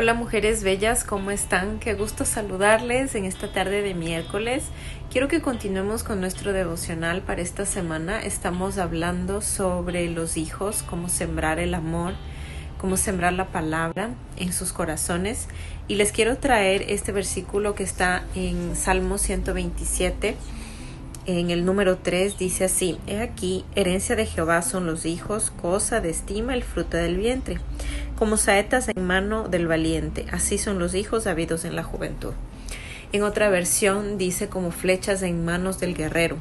Hola mujeres bellas, ¿cómo están? Qué gusto saludarles en esta tarde de miércoles. Quiero que continuemos con nuestro devocional para esta semana. Estamos hablando sobre los hijos, cómo sembrar el amor, cómo sembrar la palabra en sus corazones. Y les quiero traer este versículo que está en Salmo 127 en el número 3 dice así, He aquí, herencia de Jehová son los hijos, cosa de estima el fruto del vientre, como saetas en mano del valiente, así son los hijos habidos en la juventud. En otra versión dice como flechas en manos del guerrero.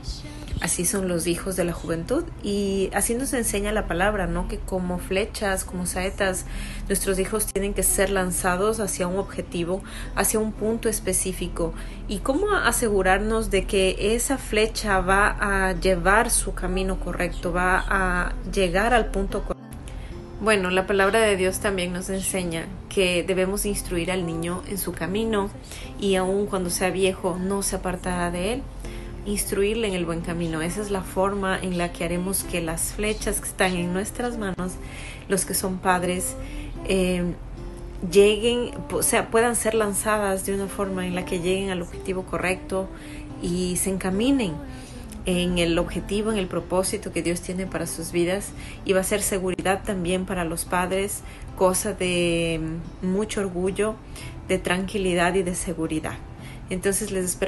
Así son los hijos de la juventud y así nos enseña la palabra, ¿no? Que como flechas, como saetas, nuestros hijos tienen que ser lanzados hacia un objetivo, hacia un punto específico. ¿Y cómo asegurarnos de que esa flecha va a llevar su camino correcto, va a llegar al punto correcto? Bueno, la palabra de Dios también nos enseña que debemos instruir al niño en su camino y aun cuando sea viejo no se apartará de él instruirle en el buen camino. Esa es la forma en la que haremos que las flechas que están en nuestras manos, los que son padres, eh, lleguen, o sea, puedan ser lanzadas de una forma en la que lleguen al objetivo correcto y se encaminen en el objetivo, en el propósito que Dios tiene para sus vidas y va a ser seguridad también para los padres, cosa de mucho orgullo, de tranquilidad y de seguridad. Entonces les espero